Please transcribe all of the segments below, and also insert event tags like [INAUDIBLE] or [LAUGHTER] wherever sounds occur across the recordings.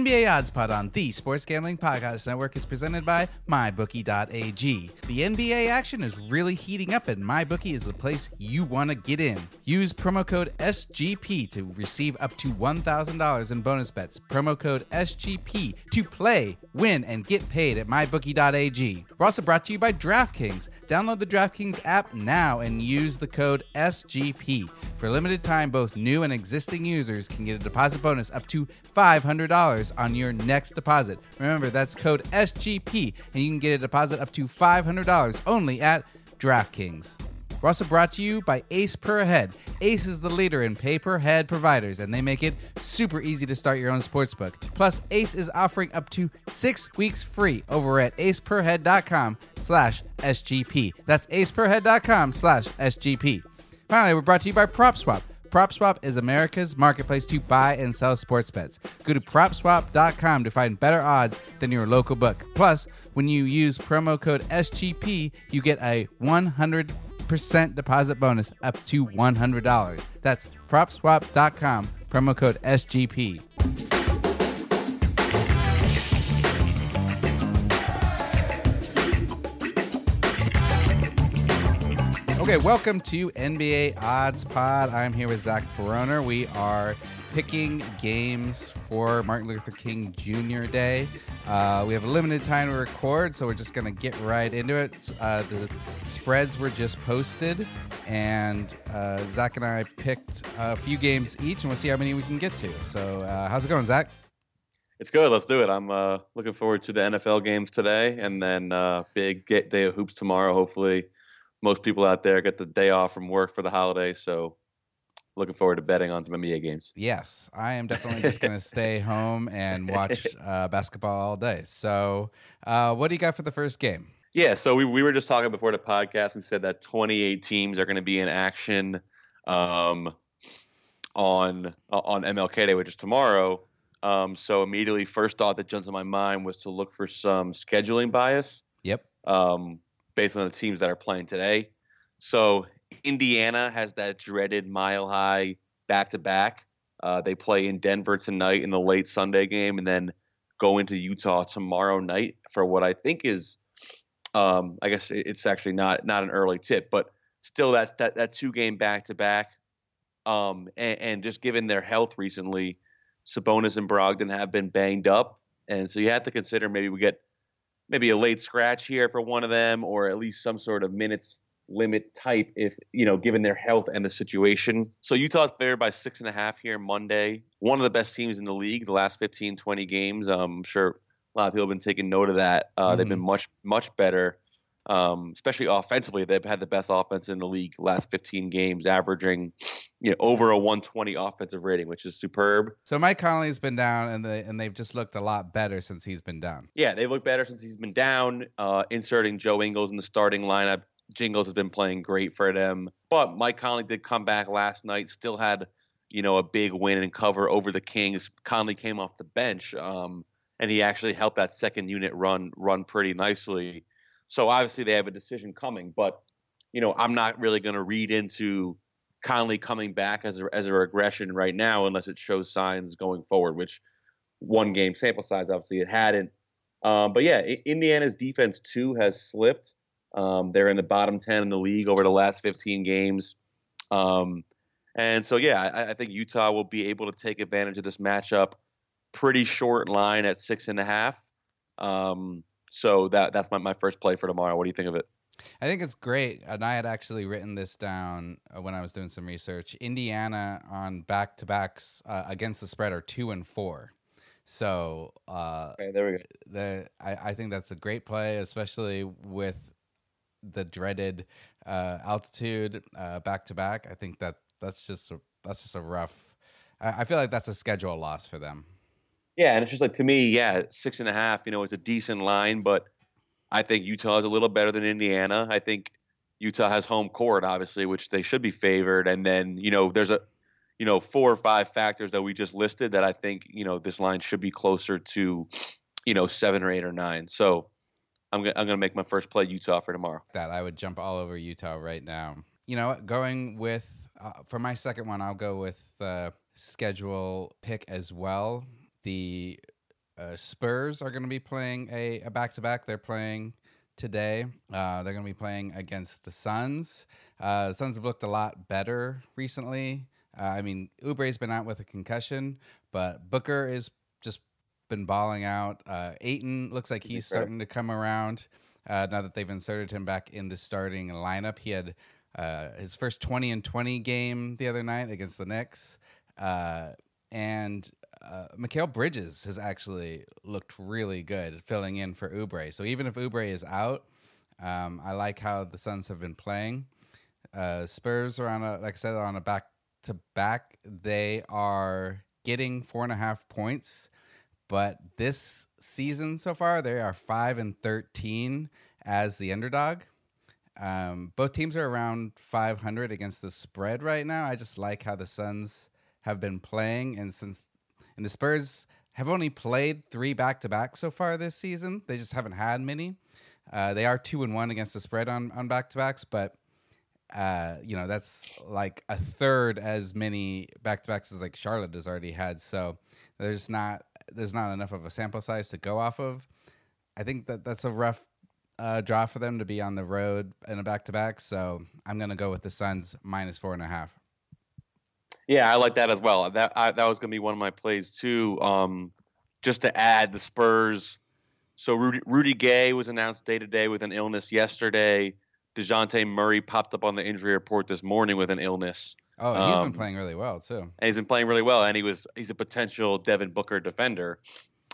NBA Odds Pod on the Sports Gambling Podcast Network is presented by MyBookie.ag. The NBA action is really heating up, and MyBookie is the place you want to get in. Use promo code SGP to receive up to $1,000 in bonus bets. Promo code SGP to play, win, and get paid at MyBookie.ag. We're also brought to you by DraftKings. Download the DraftKings app now and use the code SGP. For limited time, both new and existing users can get a deposit bonus up to $500 on your next deposit. Remember, that's code SGP, and you can get a deposit up to $500 only at DraftKings. We're also brought to you by Ace Per Head. Ace is the leader in pay per head providers, and they make it super easy to start your own sportsbook. Plus, Ace is offering up to six weeks free over at aceperhead.com slash SGP. That's aceperhead.com slash SGP. Finally, we're brought to you by PropSwap. PropSwap is America's marketplace to buy and sell sports bets. Go to propswap.com to find better odds than your local book. Plus, when you use promo code SGP, you get a 100% deposit bonus up to $100. That's propswap.com, promo code SGP. Okay, welcome to NBA Odds Pod. I'm here with Zach Baroner. We are picking games for Martin Luther King Jr. Day. Uh, we have a limited time to record, so we're just going to get right into it. Uh, the spreads were just posted, and uh, Zach and I picked a few games each, and we'll see how many we can get to. So, uh, how's it going, Zach? It's good. Let's do it. I'm uh, looking forward to the NFL games today, and then uh, big day of hoops tomorrow. Hopefully, most people out there get the day off from work for the holiday. So, looking forward to betting on some NBA games. Yes, I am definitely just going [LAUGHS] to stay home and watch uh, basketball all day. So, uh, what do you got for the first game? Yeah, so we, we were just talking before the podcast. We said that 28 teams are going to be in action um, on on MLK Day, which is tomorrow. Um, so immediately, first thought that jumps in my mind was to look for some scheduling bias. Yep. Um, based on the teams that are playing today. So Indiana has that dreaded mile high back to back. They play in Denver tonight in the late Sunday game, and then go into Utah tomorrow night for what I think is, um, I guess it's actually not not an early tip, but still that that that two game back to back. And, and just given their health recently, Sabonis and Brogdon have been banged up, and so you have to consider maybe we get maybe a late scratch here for one of them, or at least some sort of minutes limit type if you know given their health and the situation. So utah's favored by six and a half here monday. One of the best teams in the league the last 15 20 games. Um, i'm sure a lot of people have been taking note of that. Uh, mm-hmm. they've been much much better. Um, especially offensively they've had the best offense in the league last 15 games averaging you know over a 120 offensive rating which is superb so mike conley's been down and they and they've just looked a lot better since he's been down yeah they've looked better since he's been down uh, inserting joe ingles in the starting lineup Jingles has been playing great for them. But Mike Conley did come back last night, still had, you know, a big win and cover over the Kings. Conley came off the bench, um, and he actually helped that second unit run run pretty nicely. So obviously they have a decision coming, but you know, I'm not really going to read into Conley coming back as a, as a regression right now unless it shows signs going forward, which one game sample size obviously it hadn't. Um, but yeah, Indiana's defense too has slipped. Um, they're in the bottom 10 in the league over the last 15 games. Um, and so, yeah, I, I, think Utah will be able to take advantage of this matchup. Pretty short line at six and a half. Um, so that that's my, my first play for tomorrow. What do you think of it? I think it's great. And I had actually written this down uh, when I was doing some research. Indiana on back to backs uh, against the spread are two and four. So uh, okay, there we go. The I, I think that's a great play, especially with the dreaded uh, altitude back to back. I think that that's just a, that's just a rough. I, I feel like that's a schedule loss for them. Yeah, and it's just like to me, yeah, six and a half. You know, it's a decent line, but I think Utah is a little better than Indiana. I think Utah has home court, obviously, which they should be favored. And then you know, there's a you know four or five factors that we just listed that I think you know this line should be closer to you know seven or eight or nine. So I'm gonna, I'm gonna make my first play Utah for tomorrow. That I would jump all over Utah right now. You know, going with uh, for my second one, I'll go with the schedule pick as well. The uh, Spurs are going to be playing a, a back-to-back. They're playing today. Uh, they're going to be playing against the Suns. Uh, the Suns have looked a lot better recently. Uh, I mean, Oubre's been out with a concussion, but Booker is just been balling out. Uh, Ayton looks like he's starting to come around uh, now that they've inserted him back in the starting lineup. He had uh, his first 20 and 20 game the other night against the Knicks. Uh, and uh, Mikal Bridges has actually looked really good filling in for Oubre. So even if Oubre is out, um, I like how the Suns have been playing. Uh, Spurs are on a, like I said, on a back to back. They are getting four and a half points, but this season so far they are five and thirteen as the underdog. Um, both teams are around 500 against the spread right now. I just like how the Suns have been playing, and since and the Spurs have only played three back to back so far this season, they just haven't had many. Uh, they are two and one against the spread on on back to backs, but uh, you know that's like a third as many back to backs as like Charlotte has already had. So there's not there's not enough of a sample size to go off of. I think that that's a rough uh, draw for them to be on the road in a back to back. So I'm gonna go with the Suns minus four and a half. Yeah, I like that as well. That I, that was gonna be one of my plays too. Um, just to add the Spurs. So Rudy, Rudy Gay was announced day to day with an illness yesterday. Dejounte Murray popped up on the injury report this morning with an illness. Oh, he's um, been playing really well too. And he's been playing really well, and he was he's a potential Devin Booker defender.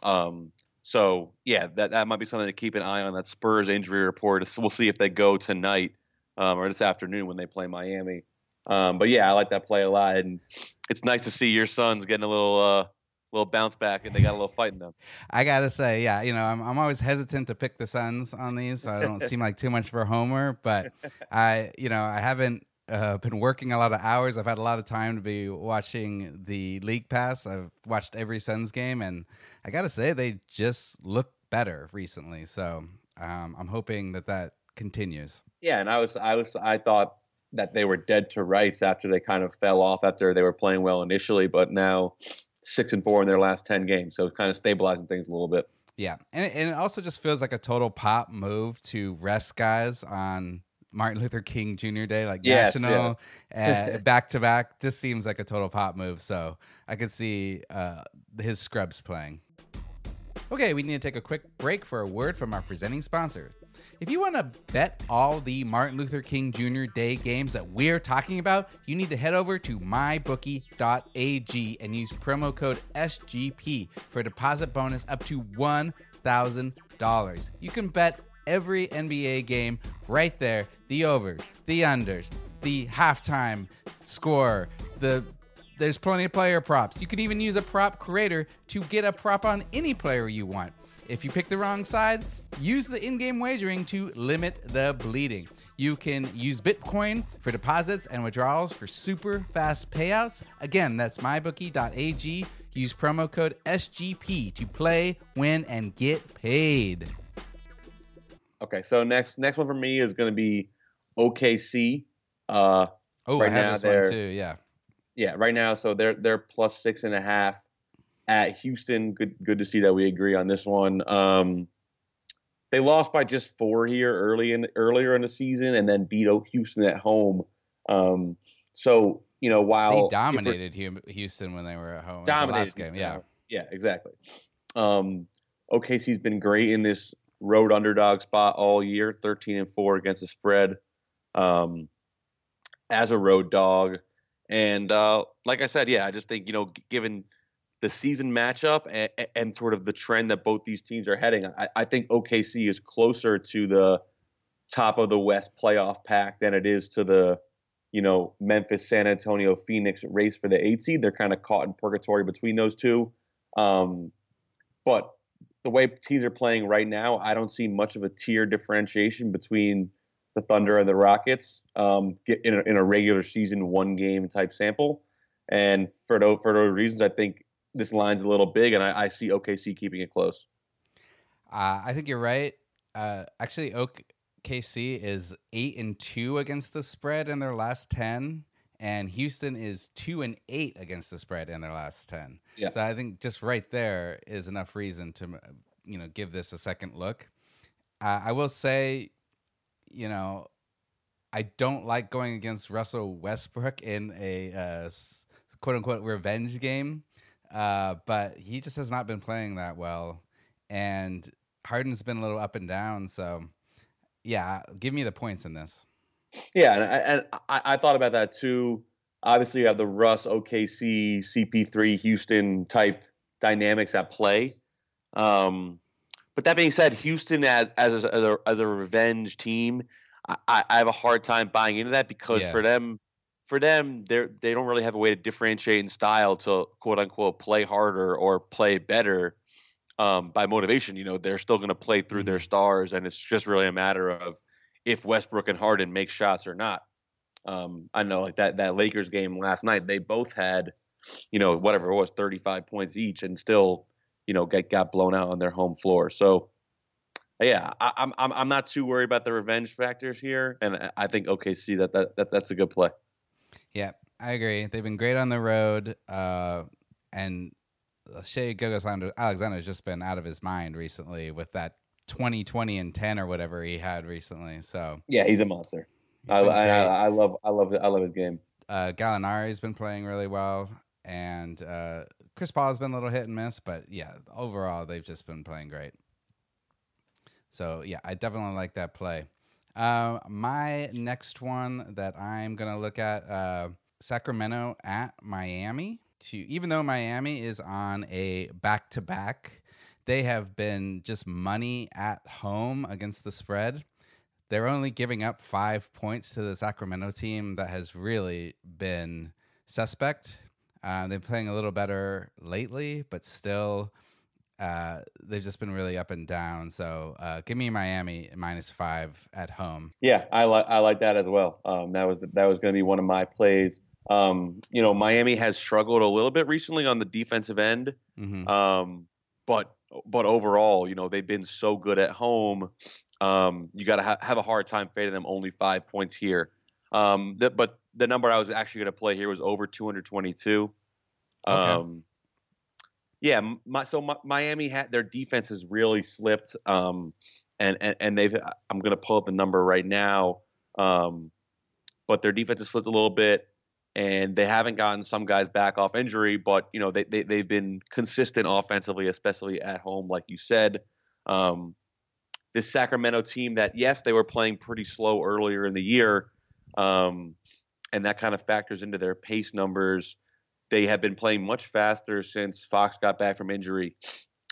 Um, so yeah, that that might be something to keep an eye on. That Spurs injury report. We'll see if they go tonight um, or this afternoon when they play Miami. Um, but yeah, I like that play a lot, and it's nice to see your Suns getting a little uh, little bounce back and they got a little fight in them. I gotta say, yeah, you know, I'm I'm always hesitant to pick the Suns on these, so I don't seem like too much for homer. But [LAUGHS] I, you know, I haven't uh, been working a lot of hours. I've had a lot of time to be watching the league pass. I've watched every Suns game, and I gotta say, they just look better recently. So um, I'm hoping that that continues. Yeah, and I was I was I thought that they were dead to rights after they kind of fell off after they were playing well initially, but now six and four in their last ten games, so kind of stabilizing things a little bit. Yeah, and and it also just feels like a total pop move to rest guys on Martin Luther King Jr. Day, like yes, national yes. uh, back to back, just seems like a total pop move. So I could see uh, his scrubs playing. Okay, we need to take a quick break for a word from our presenting sponsor. If you want to bet all the Martin Luther King Jr. Day games that we're talking about, you need to head over to mybookie.ag and use promo code SGP for a deposit bonus up to $1,000. You can bet every NBA game right there the overs, the unders, the halftime score, the there's plenty of player props. You can even use a prop creator to get a prop on any player you want. If you pick the wrong side, use the in game wagering to limit the bleeding. You can use Bitcoin for deposits and withdrawals for super fast payouts. Again, that's mybookie.ag. Use promo code SGP to play, win, and get paid. Okay, so next next one for me is going to be OKC. Uh, oh, right I have now this one too. Yeah, yeah. Right now, so they're they're plus six and a half at Houston. Good good to see that we agree on this one. Um, they lost by just four here early in earlier in the season, and then beat Houston at home. Um, so you know while they dominated Houston when they were at home, dominated last game, yeah, yeah, exactly. Um, OKC's been great in this road underdog spot all year, thirteen and four against the spread. Um, as a road dog, and uh, like I said, yeah, I just think you know, given the season matchup and, and, sort of the trend that both these teams are heading, I, I, think OKC is closer to the top of the West playoff pack than it is to the, you know, Memphis, San Antonio, Phoenix race for the eight seed. They're kind of caught in purgatory between those two. Um, but the way teams are playing right now, I don't see much of a tier differentiation between the Thunder and the Rockets um, in, a, in a regular season one game type sample. And for those, for those reasons, I think this line's a little big, and I, I see OKC keeping it close. Uh, I think you're right. Uh, actually, OKC is eight and two against the spread in their last ten, and Houston is two and eight against the spread in their last ten. Yeah. So I think just right there is enough reason to you know give this a second look. Uh, I will say, you know, I don't like going against Russell Westbrook in a uh, quote unquote revenge game, uh, but he just has not been playing that well, and Harden's been a little up and down. So, yeah, give me the points in this. Yeah, and I, and I, I thought about that too. Obviously, you have the Russ, OKC, CP3, Houston type dynamics at play. Um, but that being said, Houston as as a, as a, as a revenge team, I, I, have a hard time buying into that because yeah. for them, for them, they they don't really have a way to differentiate in style to quote unquote play harder or play better um, by motivation. You know, they're still going to play through mm-hmm. their stars, and it's just really a matter of if Westbrook and Harden make shots or not. Um, I know like that that Lakers game last night, they both had, you know, whatever it was, 35 points each, and still, you know, get got blown out on their home floor. So, yeah, I, am I'm I'm not too worried about the revenge factors here, and I think OKC that that, that that's a good play. Yeah, I agree. They've been great on the road, uh, and Shai Gilgeous-Alexander has just been out of his mind recently with that 20, 20, and 10 or whatever he had recently. So yeah, he's a monster. I, I, I, love I love I love his game. Uh, Gallinari's been playing really well, and uh, Chris Paul has been a little hit and miss, but yeah, overall they've just been playing great. So yeah, I definitely like that play. Uh, my next one that I'm gonna look at uh, Sacramento at Miami. To even though Miami is on a back to back they have been just money at home against the spread. They're only giving up five points to the Sacramento team that has really been suspect. Uh, they're playing a little better lately, but still, uh, they've just been really up and down. So uh, give me Miami minus five at home. Yeah, I like I like that as well. Um, that was that was going to be one of my plays. Um, you know, Miami has struggled a little bit recently on the defensive end, mm-hmm. um, but but overall, you know, they've been so good at home. Um, you got to ha- have a hard time fading them. Only five points here. Um, the, but the number I was actually going to play here was over 222. Okay. Um, yeah, my, so my, Miami had their defense has really slipped, um, and, and and they've. I'm going to pull up the number right now, um, but their defense has slipped a little bit and they haven't gotten some guys back off injury, but you know they, they they've been consistent offensively, especially at home, like you said. Um, this Sacramento team that yes, they were playing pretty slow earlier in the year, um, and that kind of factors into their pace numbers. They have been playing much faster since Fox got back from injury,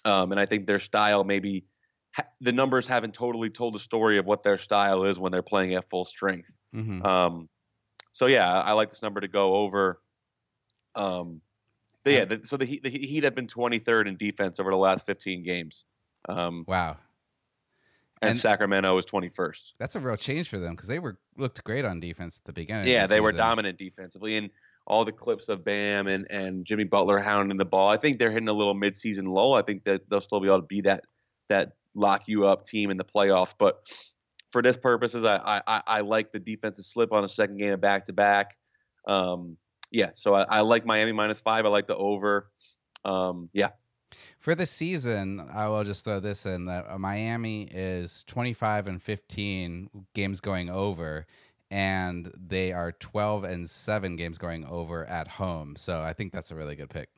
um, and I think their style maybe ha- the numbers haven't totally told the story of what their style is when they're playing at full strength. Mm-hmm. Um, so yeah, I like this number to go over. Um, yeah, the, so the Heat, the Heat have been 23rd in defense over the last 15 games. Um, wow. And, and, Sacramento was 21st. That's a real change for them because they were looked great on defense at the beginning. Yeah, the they were dominant defensively, and all the clips of Bam and, and Jimmy Butler hounding the ball. I think they're hitting a little midseason low. I think that they'll still be able to be that that lock you up team in the playoffs. But for this purposes, I, I, I like the defensive slip on a second game of back to back. Yeah, so I, I, like Miami minus five. I like the over. Um, yeah. For the season, I will just throw this in that uh, Miami is 25 and 15 games going over, and they are 12 and 7 games going over at home. So I think that's a really good pick.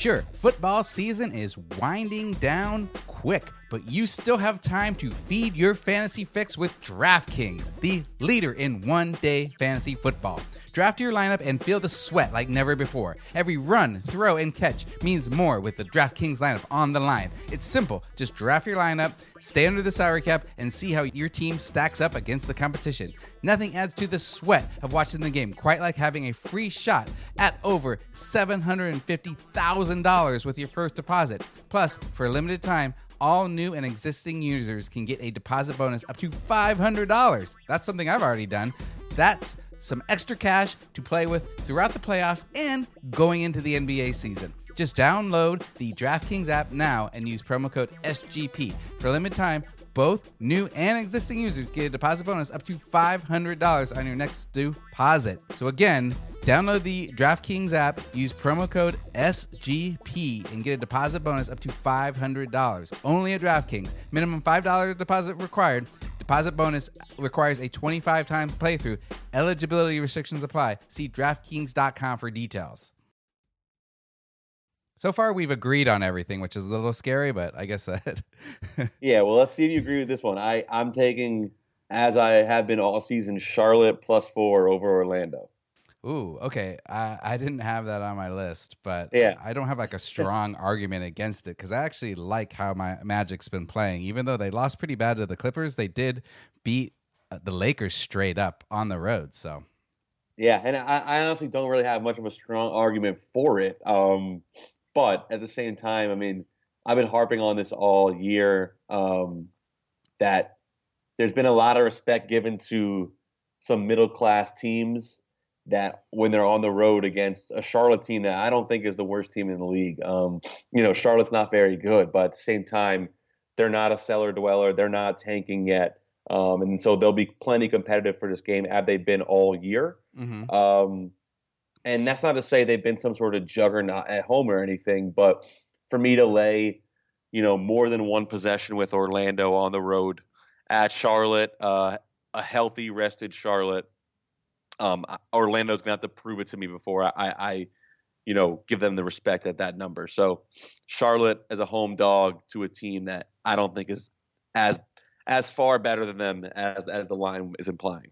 Sure, football season is winding down quick, but you still have time to feed your fantasy fix with DraftKings, the leader in one day fantasy football. Draft your lineup and feel the sweat like never before. Every run, throw, and catch means more with the DraftKings lineup on the line. It's simple. Just draft your lineup, stay under the salary cap, and see how your team stacks up against the competition. Nothing adds to the sweat of watching the game quite like having a free shot at over $750,000 with your first deposit. Plus, for a limited time, all new and existing users can get a deposit bonus up to $500. That's something I've already done. That's some extra cash to play with throughout the playoffs and going into the NBA season. Just download the DraftKings app now and use promo code SGP. For a limited time, both new and existing users get a deposit bonus up to $500 on your next deposit. So again, download the DraftKings app, use promo code SGP, and get a deposit bonus up to $500. Only at DraftKings. Minimum $5 deposit required. Deposit bonus requires a 25 times playthrough. Eligibility restrictions apply. See DraftKings.com for details. So far, we've agreed on everything, which is a little scary, but I guess that. [LAUGHS] yeah, well, let's see if you agree with this one. I I'm taking, as I have been all season, Charlotte plus four over Orlando. Ooh, okay. I, I didn't have that on my list, but yeah. I don't have like a strong [LAUGHS] argument against it because I actually like how my Magic's been playing. Even though they lost pretty bad to the Clippers, they did beat uh, the Lakers straight up on the road. So, yeah, and I, I honestly don't really have much of a strong argument for it. Um, but at the same time, I mean, I've been harping on this all year um, that there's been a lot of respect given to some middle class teams that when they're on the road against a Charlotte team that I don't think is the worst team in the league. Um, you know, Charlotte's not very good, but at the same time, they're not a cellar dweller. They're not tanking yet. Um, and so they'll be plenty competitive for this game, as they've been all year. Mm-hmm. Um, and that's not to say they've been some sort of juggernaut at home or anything, but for me to lay, you know, more than one possession with Orlando on the road at Charlotte, uh, a healthy, rested Charlotte, um, Orlando's gonna have to prove it to me before I, I, you know, give them the respect at that number. So, Charlotte as a home dog to a team that I don't think is as as far better than them as as the line is implying.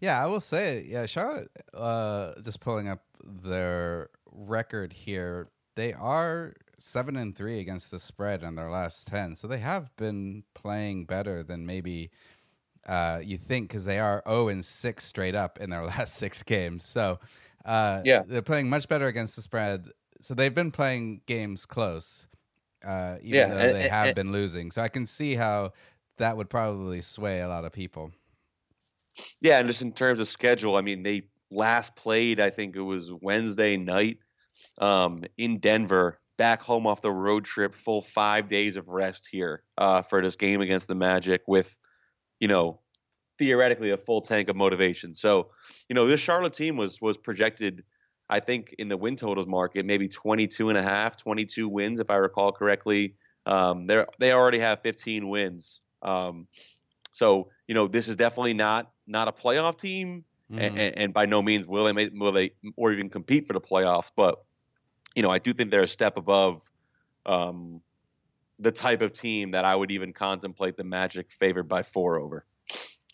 Yeah, I will say, yeah, Charlotte. Uh, just pulling up their record here, they are seven and three against the spread in their last ten, so they have been playing better than maybe uh, you think because they are 0 and six straight up in their [LAUGHS] last six games. So uh, yeah, they're playing much better against the spread. So they've been playing games close, uh, even yeah, though and, they have and, been losing. So I can see how that would probably sway a lot of people. Yeah, and just in terms of schedule, I mean, they last played, I think it was Wednesday night um, in Denver, back home off the road trip, full five days of rest here uh, for this game against the Magic with, you know, theoretically a full tank of motivation. So, you know, this Charlotte team was was projected, I think, in the win totals market, maybe 22 and a half, 22 wins, if I recall correctly. Um, they they already have 15 wins. Um, so you know, this is definitely not not a playoff team, mm-hmm. and, and, by no means will they will they or even compete for the playoffs. But you know, I do think they're a step above um, the type of team that I would even contemplate the Magic favored by four over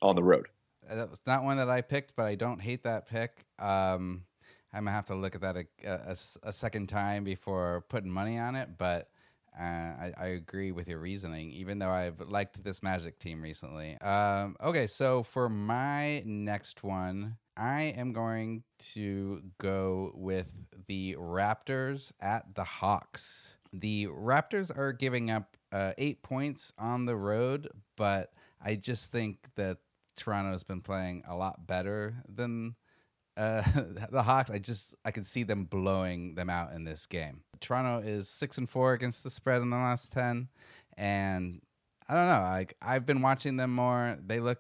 on the road. That was not one that I picked, but I don't hate that pick. Um, I'm gonna have to look at that a, a, a second time before putting money on it, but I, I, agree with your reasoning, even though I've liked this Magic team recently. Um, okay, so for my next one, I am going to go with the Raptors at the Hawks. The Raptors are giving up uh, eight points on the road, but I just think that Toronto's been playing a lot better than uh, [LAUGHS] the Hawks, I just I can see them blowing them out in this game. Toronto is six and four against the spread in the last ten, and I don't know. Like I've been watching them more. They look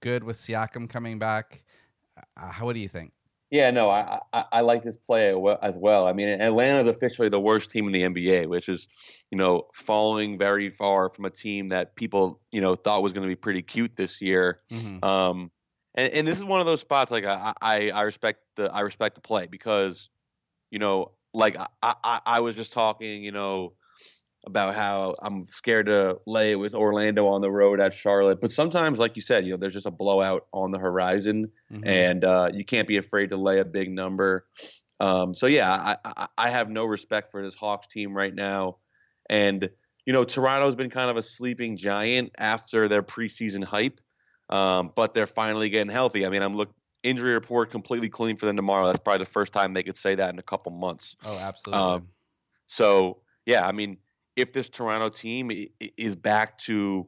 good with Siakam coming back. Uh, how, what do you think? Yeah, no, I, I, I like this play as well. I mean, Atlanta is officially the worst team in the NBA, which is, you know, falling very far from a team that people, you know, thought was going to be pretty cute this year. Mm-hmm. Um, and, and this is one of those spots like I, I, I respect the I respect the play because you know like I, I, I was just talking you know about how I'm scared to lay it with Orlando on the road at Charlotte. But sometimes, like you said, you know, there's just a blowout on the horizon, mm-hmm. and uh, you can't be afraid to lay a big number. Um, so yeah, I, I, I have no respect for this Hawks team right now, and you know, Toronto's been kind of a sleeping giant after their preseason hype. Um, but they're finally getting healthy. I mean, I'm look injury report completely clean for them tomorrow. That's probably the first time they could say that in a couple months. Oh, absolutely. Um, so yeah, I mean, if this Toronto team is back to,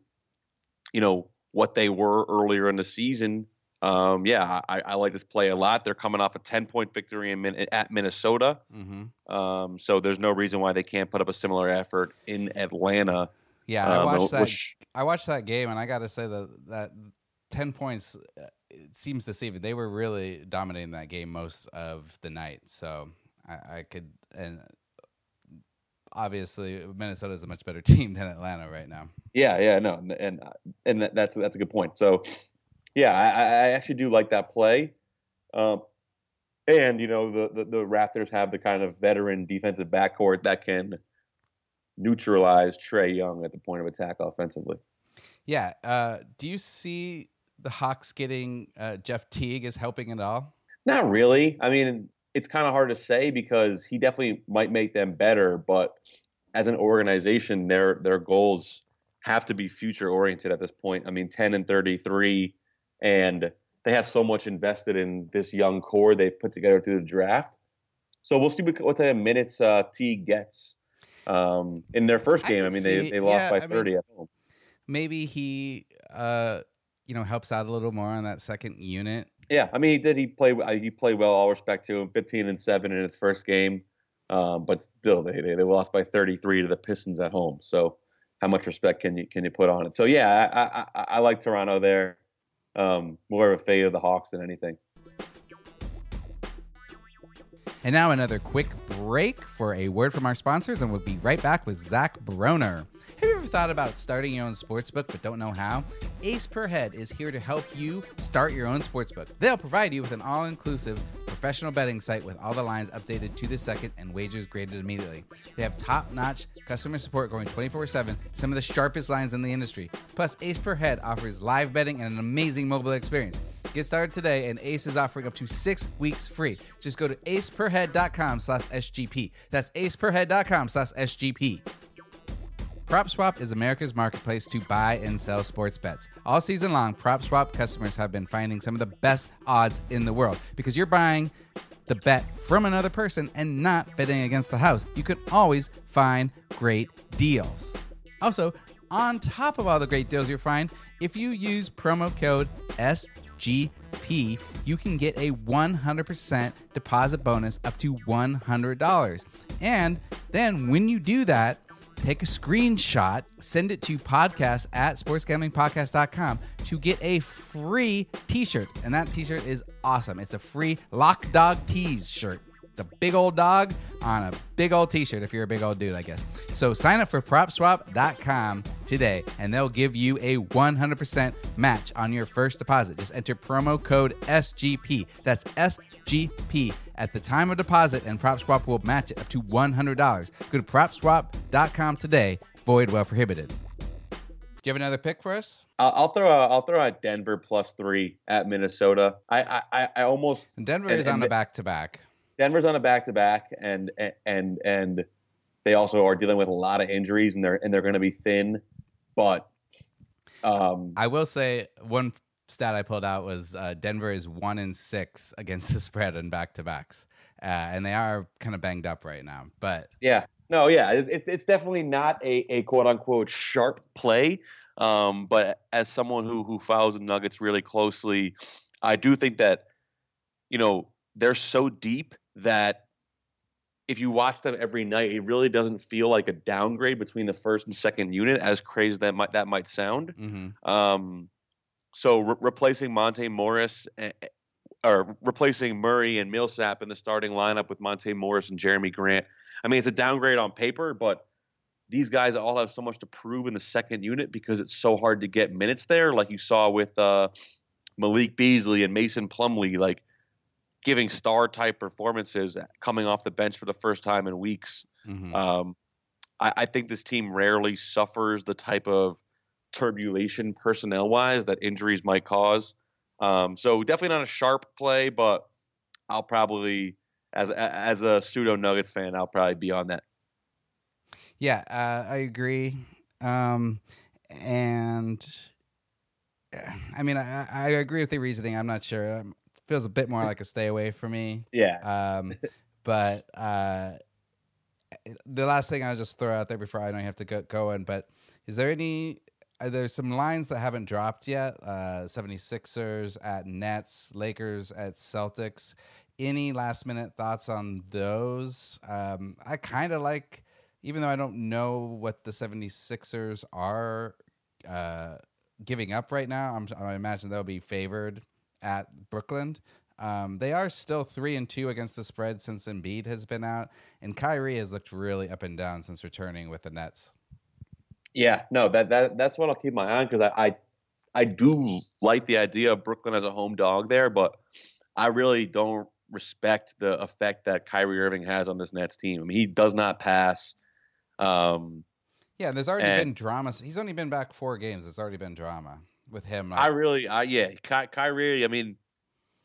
you know, what they were earlier in the season, Um, yeah, I, I like this play a lot. They're coming off a 10 point victory in, at Minnesota. Mm-hmm. Um, so there's no reason why they can't put up a similar effort in Atlanta. Yeah, I Um, watched that. which- I watched that game, and I got to say that that ten points uh, it seems deceiving. They were really dominating that game most of the night, so I, I could and obviously Minnesota is a much better [LAUGHS] team than Atlanta right now. Yeah, yeah, no, and and, and that's that's a good point. So, yeah, I, I actually do like that play. Um, and you know the, the the Raptors have the kind of veteran defensive backcourt that can neutralize Trae Young at the point of attack offensively. Yeah. Uh, do you see the Hawks getting uh, Jeff Teague is helping at all? Not really. I mean, it's kind of hard to say because he definitely might make them better, but as an organization, their their goals have to be future oriented at this point. I mean, 10 and 33 and they have so much invested in this young core they've put together through the draft. So we'll see what, type of minutes uh, T gets. Um, in their first game, I, could mean, see- they, they lost yeah, by I mean, 30 at home. Maybe he, uh, you know, helps out a little more on that second unit. Yeah, I mean, he did. He played. uh, He played well. All respect to him. 15 and seven in his first game, um, but still, they, they they lost by 33 to the Pistons at home. So, how much respect can you can you put on it? So, yeah, I I, I, I like Toronto there. Um, more of a fade of the Hawks than anything. And now another quick break for a word from our sponsors, and we'll be right back with Zach Broner. Ever thought about starting your own sportsbook but don't know how? Ace Per Head is here to help you start your own sportsbook. They'll provide you with an all inclusive professional betting site with all the lines updated to the second and wagers graded immediately. They have top notch customer support going 24 7, some of the sharpest lines in the industry. Plus, Ace Per Head offers live betting and an amazing mobile experience. Get started today, and Ace is offering up to six weeks free. Just go to aceperhead.com slash SGP. That's aceperhead.com slash SGP. PropSwap is America's marketplace to buy and sell sports bets. All season long, PropSwap customers have been finding some of the best odds in the world because you're buying the bet from another person and not betting against the house. You can always find great deals. Also, on top of all the great deals you'll find, if you use promo code SGP, you can get a 100% deposit bonus up to $100. And then when you do that, take a screenshot, send it to podcast at sportsgamblingpodcast.com to get a free t-shirt. And that t-shirt is awesome. It's a free Lock Dog Tees shirt. It's a big old dog on a big old t-shirt if you're a big old dude, I guess. So sign up for propswap.com today and they'll give you a 100% match on your first deposit. Just enter promo code SGP. That's SGP at the time of deposit and PropSwap will match it up to $100. Go to propswap.com today. Void well prohibited. Do you have another pick for us? I'll, I'll throw out, I'll throw out Denver plus three at Minnesota. I I, I- I almost Denver And- is on and a the- back to back. Denver's on a back to back, and and and they also are dealing with a lot of injuries, and they're and they're going to be thin. But um, I will say one stat I pulled out was uh, Denver is one in six against [LAUGHS] the spread in back to backs, uh, and they are kind of banged up right now. But yeah, no, yeah, it's, it's- definitely not a, a quote unquote sharp play. Um, but as someone who who follows the Nuggets really closely, I do think that you know they're so deep that if you watch them every night, it really doesn't feel like a downgrade between the first and second unit, as crazy that might that might sound. mhm. Um, so re- replacing Monte Morris eh, eh, or replacing Murray and Millsap in the starting lineup with Monte Morris and Jerami Grant. I mean, it's a downgrade on paper, but these guys all have so much to prove in the second unit because it's so hard to get minutes there, like you saw with uh, Malik Beasley and Mason Plumlee, like giving star type performances coming off the bench for the first time in weeks. Mhm. Um, I, I think this team rarely suffers the type of turbulation personnel wise that injuries might cause. Um, so definitely not a sharp play, but I'll probably, as a- as a pseudo Nuggets fan, I'll probably be on that. yeah, uh, I agree. Um, and uh, I mean, I, I agree with the reasoning. I'm not sure. Um, feels a bit more like a stay away for me. Yeah. Um, [LAUGHS] but uh, the last thing I'll just throw out there before I know you have to go going, but is there any uh, there's some lines that haven't dropped yet. Uh, 76ers at Nets, Lakers at Celtics. Any last minute thoughts on those? Um, I kind of like, even though I don't know what the 76ers are uh, giving up right now, I'm, I imagine they'll be favored at Brooklyn. Um, they are still three and two against the spread since Embiid has been out, and Kyrie has looked really up and down since returning with the Nets. Yeah, no, that, that that's what I'll keep my eye on because I, I I do like the idea of Brooklyn as a home dog there, but I really don't respect the effect that Kyrie Irving has on this Nets team. I mean, he does not pass. Um, yeah, there's already been drama. He's only been back four games. It's already been drama with him. I really, I yeah, Ky- Kyrie. I mean,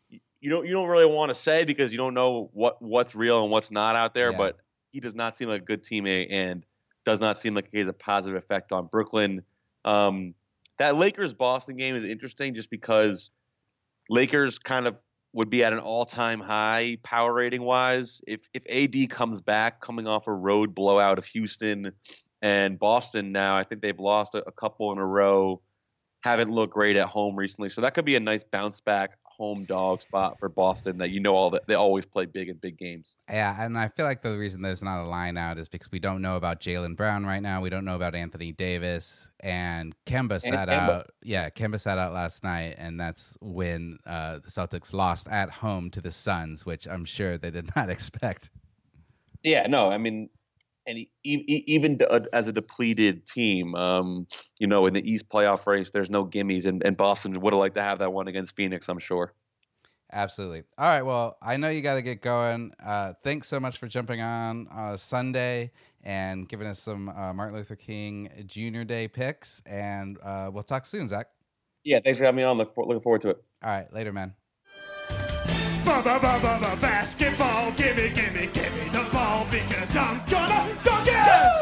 you don't you don't really want to say because you don't know what what's real and what's not out there, yeah. but he does not seem like a good teammate and does not seem like he has a positive effect on Brooklyn. Um, that Lakers Boston game is interesting just because Lakers kind of would be at an all time high power rating wise. If if AD comes back coming off a road blowout of Houston and Boston now, I think they've lost a, a couple in a row, haven't looked great at home recently. So that could be a nice bounce back home dog spot for Boston that you know all that they always play big in big games. Yeah, and I feel like the reason there's not a line out is because we don't know about Jaylen Brown right now. We don't know about Anthony Davis and Kemba sat and Kemba. out. Yeah, Kemba sat out last night, and that's when uh, the Celtics lost at home to the Suns, which I'm sure they did not [LAUGHS] expect. Yeah, no, I mean, and he, he, even as a depleted team, um, you know, in the East playoff race, there's no gimmies, and, and Boston would have liked to have that one against Phoenix, I'm sure. Absolutely. All right. Well, I know you got to get going. Uh, thanks so much for jumping on uh, Sunday and giving us some uh, Martin Luther King Jr. Day picks. And uh, we'll talk soon, Zach. Yeah. Thanks for having me on. Look, looking forward to it. All right. Later, man. Basketball, gimme, gimme, gimme the ball because I'm gonna dunk it!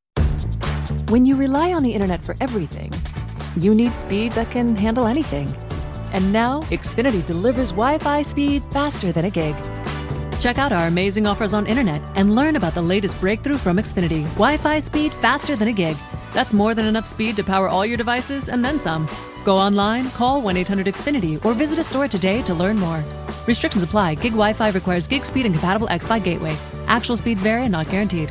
When you rely on the internet for everything, you need speed that can handle anything. And now, Xfinity delivers Wi Fi speed faster than a gig. Check out our amazing offers on internet and learn about the latest breakthrough from Xfinity Wi Fi speed faster than a gig. That's more than enough speed to power all your devices and then some. Go online, call 1 800 Xfinity, or visit a store today to learn more. Restrictions apply. Gig Wi Fi requires gig speed and compatible X Fi gateway. Actual speeds vary and not guaranteed.